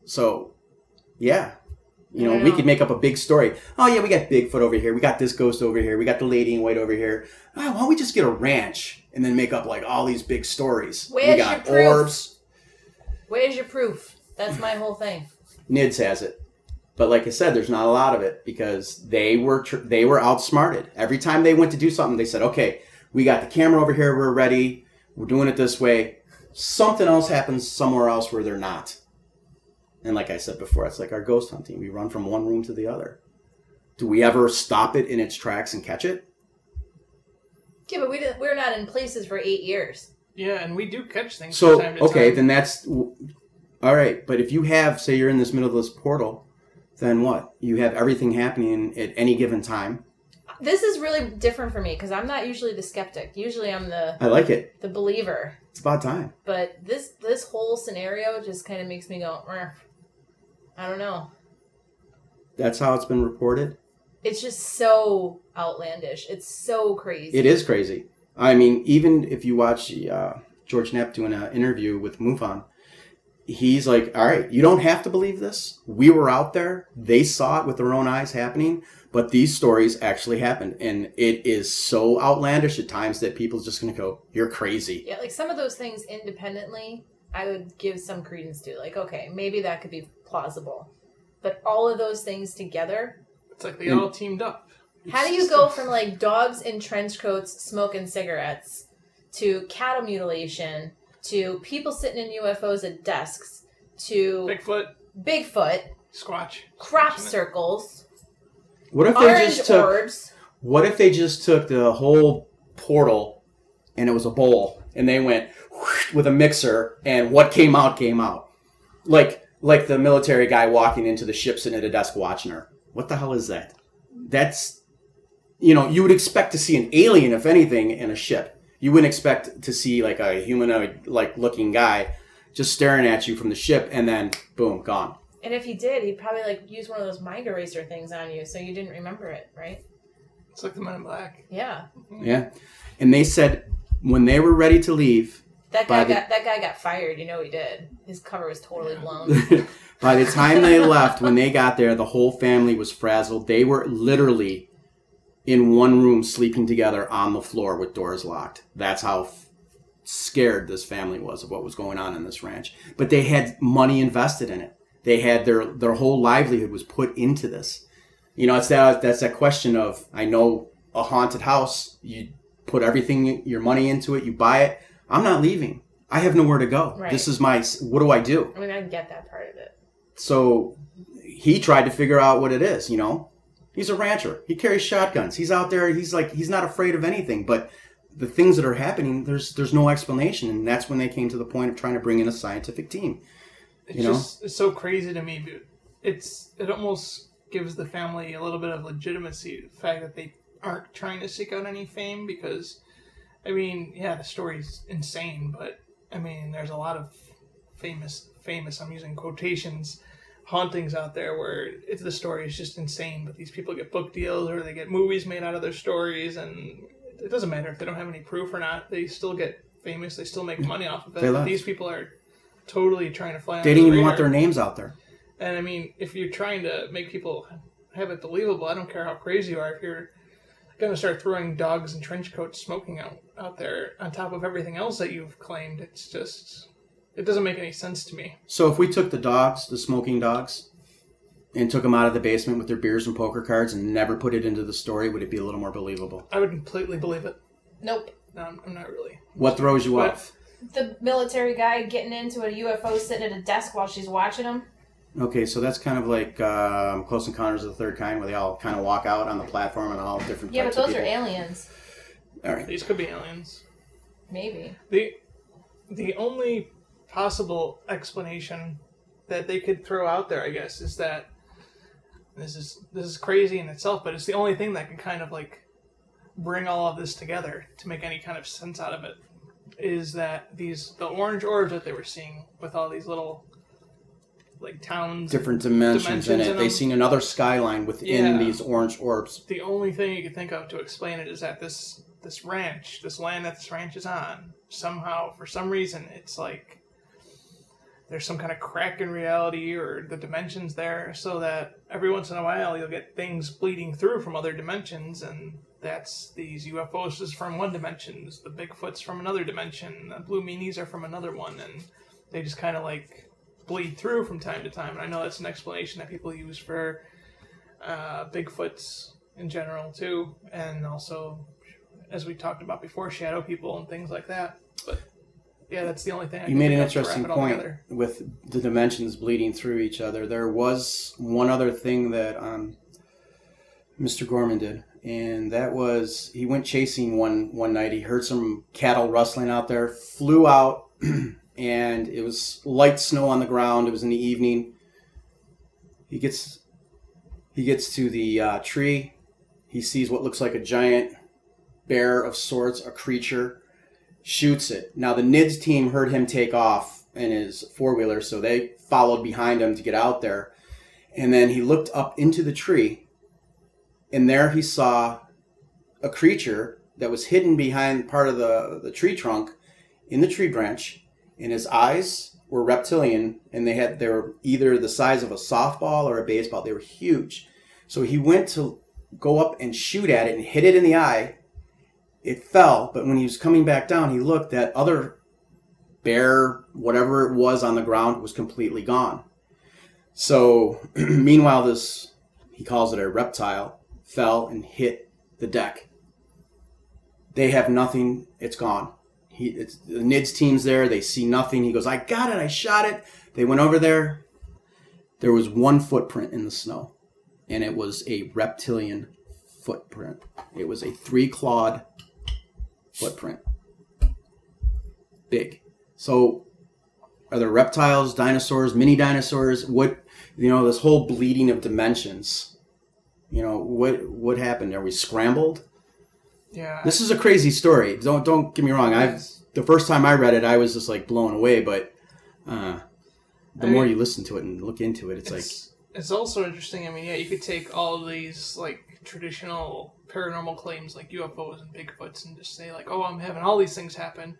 So, yeah. You I know, we know. could make up a big story. Oh yeah, we got Bigfoot over here. We got this ghost over here. We got the lady in white over here. Oh, why don't we just get a ranch and then make up like all these big stories? we Where's got your proof? orbs. Where's your proof? That's my whole thing. Nids has it, but like I said, there's not a lot of it because they were tr- they were outsmarted. Every time they went to do something, they said, "Okay, we got the camera over here. We're ready. We're doing it this way." Something else happens somewhere else where they're not. And like I said before, it's like our ghost hunting. We run from one room to the other. Do we ever stop it in its tracks and catch it? Yeah, but we didn't, we're not in places for eight years. Yeah, and we do catch things So from time to okay, time. then that's all right. But if you have, say, you're in this middle of this portal, then what? You have everything happening at any given time. This is really different for me because I'm not usually the skeptic. Usually I'm the I like it. the believer. It's about time. But this this whole scenario just kind of makes me go. "Rrr." I don't know. That's how it's been reported. It's just so outlandish. It's so crazy. It is crazy. I mean, even if you watch uh, George Knapp doing an interview with MUFON, he's like, all right, you don't have to believe this. We were out there. They saw it with their own eyes happening, but these stories actually happened. And it is so outlandish at times that people's just going to go, you're crazy. Yeah, like some of those things independently, I would give some credence to. Like, okay, maybe that could be plausible. But all of those things together, It's like they all teamed up. How do you go from like dogs in trench coats smoking cigarettes to cattle mutilation to people sitting in UFOs at desks to Bigfoot, Bigfoot, Squatch, crop circles, What if they just took orbs? What if they just took the whole portal and it was a bowl and they went whoosh with a mixer and what came out came out? Like like the military guy walking into the ship sitting at a desk watching her. What the hell is that? That's you know, you would expect to see an alien if anything in a ship. You wouldn't expect to see like a humanoid like looking guy just staring at you from the ship and then boom, gone. And if he did, he'd probably like use one of those mind eraser things on you so you didn't remember it, right? It's like the Men in Black. Yeah. Mm-hmm. Yeah. And they said when they were ready to leave, That guy the- got that guy got fired, you know he did. His cover was totally blown. [laughs] By the time they left, when they got there, the whole family was frazzled. They were literally in one room sleeping together on the floor with doors locked. That's how f- scared this family was of what was going on in this ranch. But they had money invested in it. They had their their whole livelihood was put into this. You know, it's that that's that question of I know a haunted house. You put everything your money into it. You buy it. I'm not leaving. I have nowhere to go. Right. This is my. What do I do? I mean, I get that part of it. So he tried to figure out what it is, you know. He's a rancher. He carries shotguns. He's out there. He's like he's not afraid of anything, but the things that are happening, there's there's no explanation, and that's when they came to the point of trying to bring in a scientific team. It's You know? just it's so crazy to me. It's it almost gives the family a little bit of legitimacy. The fact that they aren't trying to seek out any fame because, I mean, yeah, the story's insane, but I mean, there's a lot of famous famous. I'm using quotations. Hauntings out there where it's the story is just insane, but these people get book deals or they get movies made out of their stories, and it doesn't matter if they don't have any proof or not. They still get famous. They still make money off of it. These people are totally trying to fly. They didn't the even want their names out there. And I mean, if you're trying to make people have it believable, I don't care how crazy you are. If you're going to start throwing dogs and trench coats smoking out out there on top of everything else that you've claimed, it's just it doesn't make any sense to me. So if we took the dogs, the smoking dogs, and took them out of the basement with their beers and poker cards and never put it into the story, would it be a little more believable? I would completely believe it. Nope. No, I'm I'm not really. What throws you But- off? The military guy getting into a UFO sitting at a desk while she's watching him. Okay, so that's kind of like um, Close Encounters of the Third Kind, where they all kind of walk out on the platform and all different Yeah, but types of those are people. aliens. All right. These could be aliens. Maybe. The the only possible explanation that they could throw out there, I guess, is that this is this is crazy in itself, but it's the only thing that can kind of like bring all of this together to make any kind of sense out of it. Is that these the orange orbs that they were seeing with all these little like towns different dimensions, Dimensions in it. in They seen another skyline within Yeah. these orange orbs. the only thing you could think of to explain it is that this this ranch, this land that this ranch is on, somehow for some reason it's like there's some kind of crack in reality or the dimensions there so that every once in a while you'll get things bleeding through from other dimensions and that's these UFOs is from one dimension, the Bigfoot's from another dimension, the blue meanies are from another one and they just kind of like bleed through from time to time. And I know that's an explanation that people use for uh, Bigfoots in general too, and also as we talked about before, shadow people and things like that. Yeah, that's the only thing. I You made an think of to wrap interesting point with the dimensions bleeding through each other. There was one other thing that um, Mr. Gorman did, and that was he went chasing one one night. He heard some cattle rustling out there, flew out, [clears throat] and it was light snow on the ground. It was in the evening. He gets he gets to the uh, tree. He sees what looks like a giant bear of sorts, a creature shoots it. Now the NIDS team heard him take off in his four wheeler, so they followed behind him to get out there. And then he looked up into the tree, and there he saw a creature that was hidden behind part of the, the tree trunk in the tree branch, and his eyes were reptilian, and they had they were either the size of a softball or a baseball. They were huge. So he went to go up and shoot at it and hit it in the eye. It fell, but when he was coming back down, he looked that other bear, whatever it was on the ground, was completely gone. So, [clears throat] meanwhile, this he calls it a reptile fell and hit the deck. They have nothing. It's gone. He, it's the NIDS team's there. They see nothing. He goes, "I got it. I shot it." They went over there. There was one footprint in the snow, and it was a reptilian footprint. It was a three-clawed footprint. Big. So, are there reptiles, dinosaurs, mini dinosaurs? What you know? This whole bleeding of dimensions. You know what? What happened? Are we scrambled? Yeah. This is a crazy story. Don't don't get me wrong. I've the first time I read it, I was just like blown away. But uh, the I more mean- you listen to it and look into it, it's, it's, it's also interesting. I mean, yeah, you could take all of these like traditional paranormal claims like UFOs and Bigfoots and just say like, oh, I'm having all these things happen.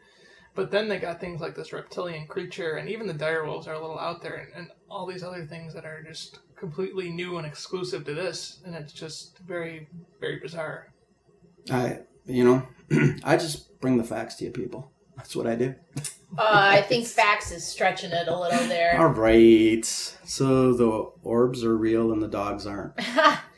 But then they got things like this reptilian creature, and even the direwolves are a little out there, and, and all these other things that are just completely new and exclusive to this, and it's just very, very bizarre. I you know [clears throat] I just bring the facts to you people. That's what I do. Uh, I think [laughs] facts is stretching it a little there. All right. So the orbs are real and the dogs aren't. [laughs]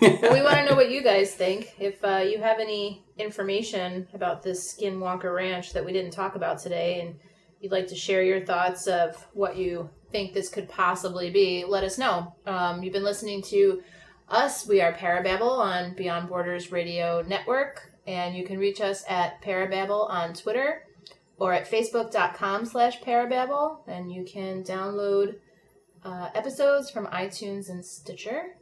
Well, [laughs] we want to know what you guys think. If uh, you have any information about this Skinwalker Ranch that we didn't talk about today, and you'd like to share your thoughts of what you think this could possibly be, let us know. Um, you've been listening to us. We are Parababble on Beyond Borders Radio Network, and you can reach us at Parababble on Twitter or at facebook.com slash Parababble, and you can download uh, episodes from iTunes and Stitcher.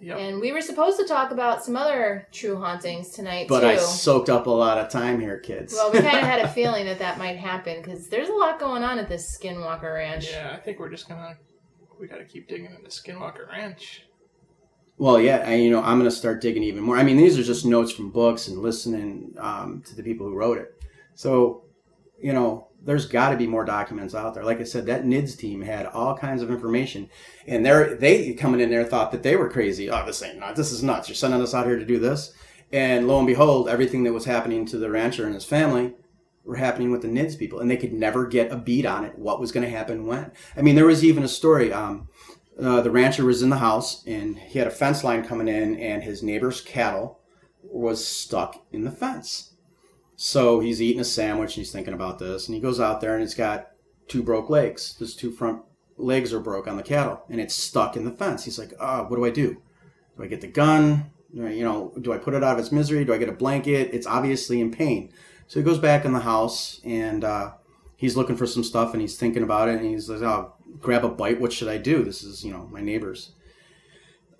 Yep. And we were supposed to talk about some other true hauntings tonight But too. I soaked up a lot of time here, kids. well, we kind of had a [laughs] feeling that that might happen because there's a lot going on at this Skinwalker Ranch. Yeah, I think we're just gonna we got to keep digging into Skinwalker Ranch. Well, yeah, I, you know, I'm going to start digging even more. I mean, these are just notes from books and listening um, to the people who wrote it. So, you know, there's got to be more documents out there. Like I said, that NIDS team had all kinds of information, and they're they coming in there thought that they were crazy. Oh, this ain't nuts. This is nuts. You're sending us out here to do this, and lo and behold, everything that was happening to the rancher and his family were happening with the NIDS people, and they could never get a beat on it. What was going to happen when? I mean, there was even a story. Um, uh, the rancher was in the house and he had a fence line coming in and his neighbor's cattle was stuck in the fence so he's eating a sandwich and he's thinking about this. And he goes out there and it's got two broke legs. His two front legs are broke on the cattle and it's stuck in the fence. He's like oh what do i do? Do i get the gun? You know do i put it out of its misery? Do i get a blanket? It's obviously in pain. So he goes back in the house and uh, he's looking for some stuff and he's thinking about it and he's like oh grab a bite. What should i do? This is you know my neighbors.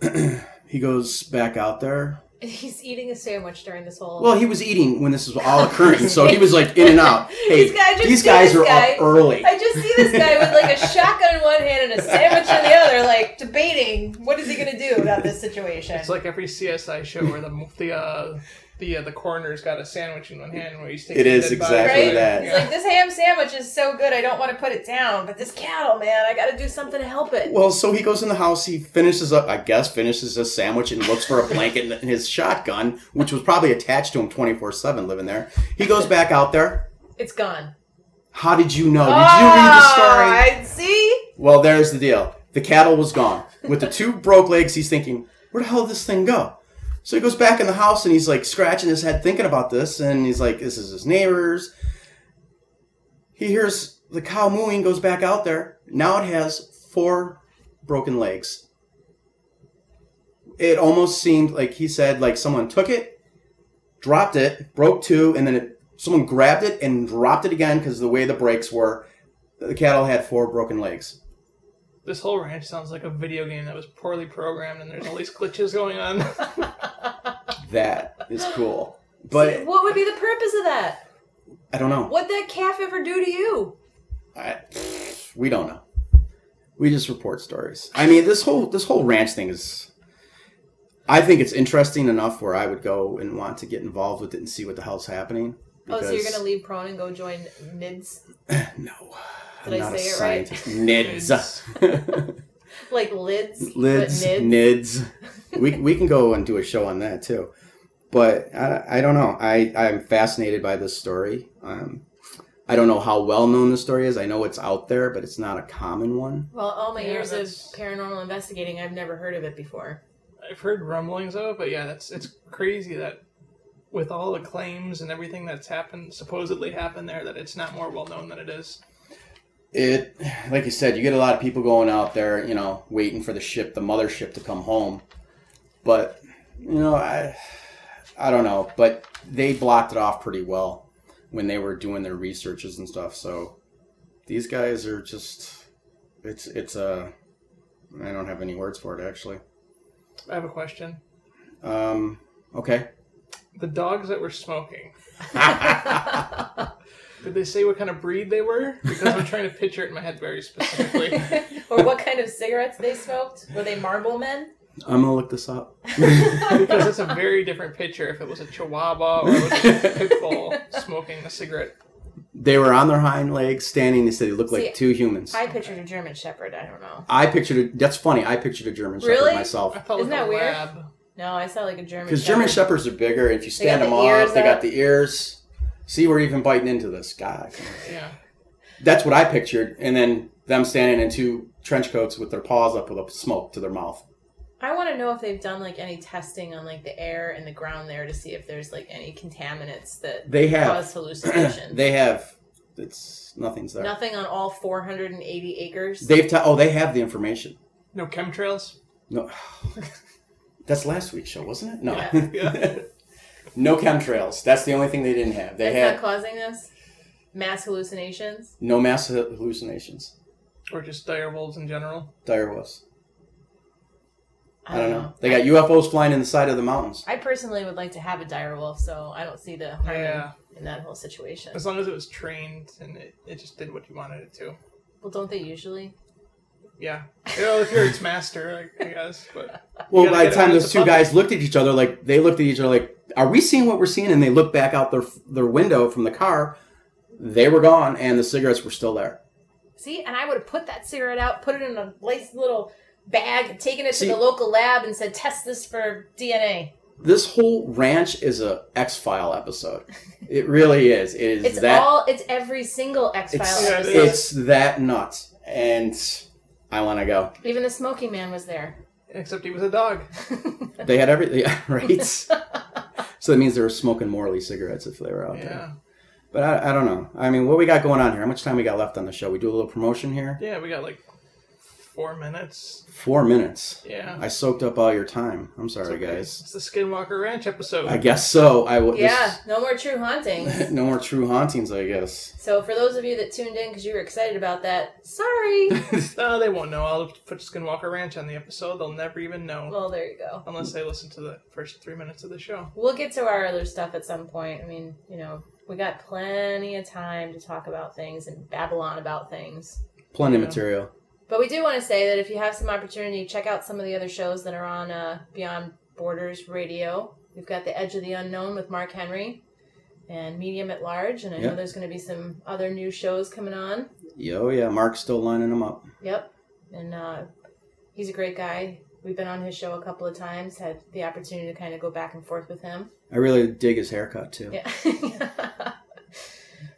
[clears throat] He goes back out there [laughs] He's eating a sandwich during this whole. well he was eating when this was all occurring so he was like in and out [laughs] hey This guy- these guys are guy. up early I just see this guy with like a [laughs] shotgun in one hand and a sandwich in the other, like debating what is he gonna do about this situation. It's like every CSI show where the the uh, the uh, the coroner's got a sandwich in one hand where he's taking It is a dead body. exactly Right? that. He's like, this ham sandwich is so good, I don't want to put it down. But this cattle, man, I got to do something to help it. well so he goes in the house he finishes up i guess finishes his sandwich and looks for a blanket and his shotgun which was probably attached to him 24-7 living there he goes back out there It's gone. how did you know did you read the story I see. Well, there's the deal. The cattle was gone. With the two broke legs, he's thinking, where the hell did this thing go? So he goes back in the house and he's like scratching his head thinking about this. And he's like, this is his neighbors. He hears the cow mooing, goes back out there. Now it has four broken legs. It almost seemed like he said, like someone took it, dropped it, broke two, and then it, someone grabbed it and dropped it again because the way the brakes were, the cattle had four broken legs. This whole ranch sounds like a video game that was poorly programmed, and there's all these glitches going on. [laughs] That is cool. But what would be the purpose of that? I don't know. What'd that calf ever do to you? I, we don't know. We just report stories. I mean, this whole this whole ranch thing is. I think it's interesting enough where I would go and want to get involved with it and see what the hell's happening. Oh, so you're gonna leave prone and go join NIDS? [clears throat] No, I'm Did I not a say it right? [laughs] Nids. [laughs] Like lids? lids, but nids. [laughs] we we can go and do a show on that too. But I, I don't know. I I'm fascinated by this story. Um, I don't know how well known the story is. I know it's out there, but it's not a common one. Well, all my Yeah, years of paranormal investigating, I've never heard of it before. I've heard rumblings of it, but yeah, that's it's crazy that with all the claims and everything that's happened, supposedly happened there, that it's not more well known than it is. It, like you said, you get a lot of people going out there, you know, waiting for the ship, the mothership, to come home. But you know, I, I don't know. But they blocked it off pretty well when they were doing their researches and stuff. So these guys are just, it's it's a, I don't have any words for it actually. I have a question. Um, okay. The dogs that were smoking, [laughs] [laughs] did they say what kind of breed they were? Because I'm trying to picture it in my head very specifically. [laughs] or what kind of cigarettes they smoked? Were they Marlboro men? I'm gonna look this up. [laughs] because it's a very different picture if it was a Chihuahua or it was a pit bull smoking a cigarette. They were on their hind legs, standing. They said they looked like two humans. I pictured a German Shepherd. I don't know. I pictured it. That's funny. I pictured a German Shepherd Really? myself. I thought Isn't it was that a weird? lab. No, I saw like a German. Because German Shepherds are bigger. If you stand them the ears up, they got the ears. See, we're even biting into this. God, Yeah. that's what I pictured. And then them standing in two trench coats with their paws up with a smoke to their mouth. I want to know if they've done like any testing on like the air and the ground there to see if there's like any contaminants that They have. cause hallucinations. [clears throat] they have. It's nothing's there. Nothing on all 480 acres. They've. ta oh, they have the information. No chemtrails? No. [sighs] That's last week's show, wasn't it? No. Yeah. [laughs] Yeah. no chemtrails. That's the only thing they didn't have. They That's had not causing this mass hallucinations. no mass hallucinations. Or just dire wolves in general? Dire was. I don't know. They got UFOs flying in the side of the mountains. I personally would like to have a dire wolf, so I don't see the harm in- Yeah. in, that whole situation. As long as it was trained and it, it just did what you wanted it to. Well, don't they usually? Yeah. You know, if you're its master, I, I guess. But Well, gotta by get the it time when those it's two a guys looked at each other, like they looked at each other, like, "Are we seeing what we're seeing?" And they looked back out their their window from the car. They were gone, and the cigarettes were still there. See, and I would have put that cigarette out, put it in a nice little bag, taken it See- to the local lab, and said, "Test this for DNA." This whole ranch is a X File episode. It really is. It is It's that. all. It's every single X it's, File Yeah, it episode. it's that nuts, and I want to go. Even the smoking man was there. except he was a dog. [laughs] They had everything, [laughs] yeah, right? [laughs] so that means they were smoking Morley cigarettes if they were out there. Yeah. But I, I don't know. I mean, what we got going on here? How much time we got left on the show? We do a little promotion here. Yeah, we got like four minutes. Four minutes. Yeah. I soaked up all your time. I'm sorry, It's okay. guys. It's the Skinwalker Ranch episode. I guess so. I will. yeah, no more true hauntings. [laughs] no more true hauntings. I guess. So for those of you that tuned in because you were excited about that, sorry. [laughs] No, they won't know. I'll put Skinwalker Ranch on the episode. They'll never even know. well, there you go. Unless they listen to the first three minutes of the show. We'll get to our other stuff at some point. I mean, you know, we got plenty of time to talk about things and babble on about things. Plenty of Yeah. material. But we do want to say that if you have some opportunity, check out some of the other shows that are on uh, Beyond Borders Radio. We've got The Edge of the Unknown with Mark Henry and Medium at Large, and I know there's going to be some other new shows coming on. Yo, yeah. Mark's still lining them up. Yep. And uh, he's a great guy. We've been on his show a couple of times, had the opportunity to kind of go back and forth with him. I really dig his haircut too. Yeah. [laughs]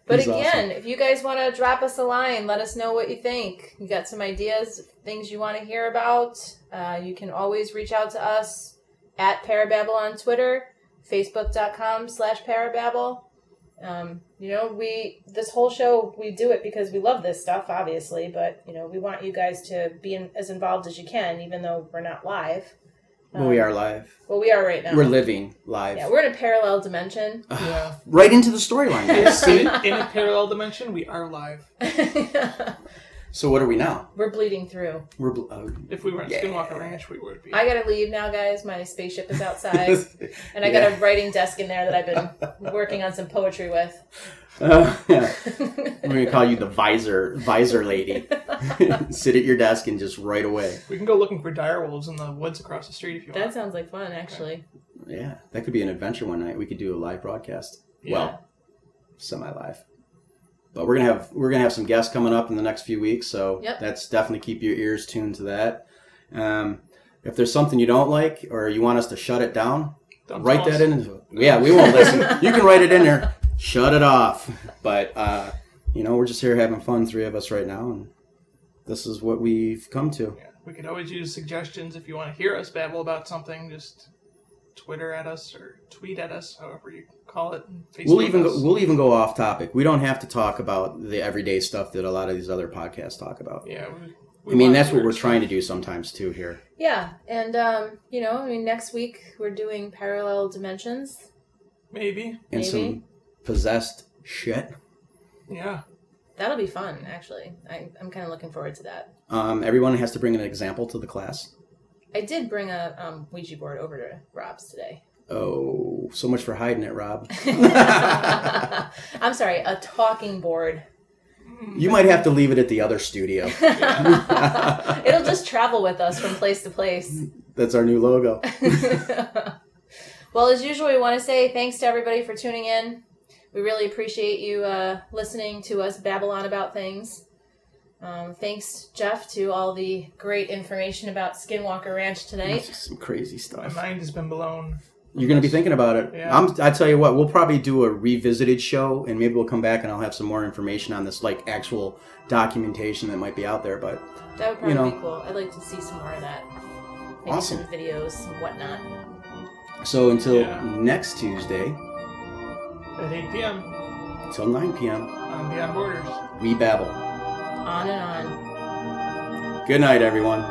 but He's again, if you guys want to drop us a line, let us know what you think. You got some ideas, things you want to hear about, uh, you can always reach out to us at Parababble on Twitter, facebook.com slash Parababble. Um, you know, we this whole show we do it because we love this stuff, obviously, but you know, we want you guys to be in, as involved as you can, even though we're not live. Well, we Um, are live. Well, we are right now. We're living live. Yeah, we're in a parallel dimension. Yeah. [sighs] right into the storyline. in, [laughs] [laughs] in a parallel dimension, we are live. so what are we now? we're bleeding through. We're bl- uh, If we were at Yeah. Skinwalker Ranch, we would be. I gotta leave now, guys. My spaceship is [laughs] outside, and I Yeah. got a writing desk in there that I've been working on some poetry with. Uh, yeah. We're gonna call you the visor visor lady. [laughs] Sit at your desk and just right away. We can go looking for dire wolves in the woods across the street if you that want. That sounds like fun, actually. Yeah, that could be an adventure one night. We could do a live broadcast. Yeah. Well, semi live. But we're gonna have we're gonna have some guests coming up in the next few weeks, so Yep. that's definitely keep your ears tuned to that. Um, if there's something you don't like or you want us to shut it down, Don't write tell that in. Yeah, we won't listen. [laughs] You can write it in there. Shut it off. But uh, you know, we're just here having fun, three of us right now, and this is what we've come to. Yeah. We could always use suggestions if you want to hear us babble about something. Just Twitter at us or tweet at us, however you call it. Facebook We'll even go, we'll even go off topic. We don't have to talk about the everyday stuff that a lot of these other podcasts talk about. yeah. We, we I mean, that's what we're stuff. trying to do sometimes too here. Yeah, and um, you know, I mean, next week we're doing parallel dimensions. Maybe. And Maybe. some possessed shit. Yeah. That'll be fun, actually. I, I'm kind of looking forward to that. Um, everyone has to bring an example to the class. I did bring a um, Ouija board over to Rob's today. Oh, so much for hiding it, Rob. [laughs] [laughs] I'm sorry, a talking board. You might have to leave it at the other studio. [laughs] It'll just travel with us from place to place. That's our new logo. well, as usual, we want to say thanks to everybody for tuning in. We really appreciate you uh, listening to us babble on about things. Um, thanks, Jeff, to all the great information about Skinwalker Ranch It's tonight. just some crazy stuff. My mind has been blown. You're gonna be thinking about it. Yeah. I'm, I tell you what, we'll probably do a revisited show, and maybe we'll come back and I'll have some more information on this, like actual documentation that might be out there. But That would probably You know. be cool. I'd like to see some more of that. Maybe Awesome. some videos and whatnot. so until Yeah. next Tuesday, At 8 p.m. until 9 p.m., on Beyond Borders. we babble. On and on. Good night, everyone.